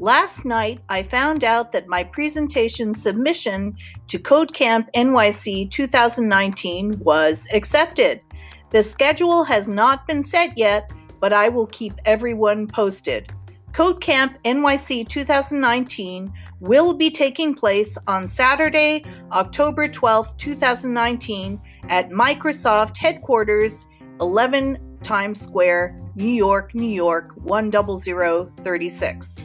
Last night, I found out that my presentation submission to CodeCamp NYC 2019 was accepted. The schedule has not been set yet, but I will keep everyone posted. CodeCamp NYC 2019 will be taking place on Saturday, October 12, 2019, at Microsoft headquarters, 11 Times Square, New York, New York 10036.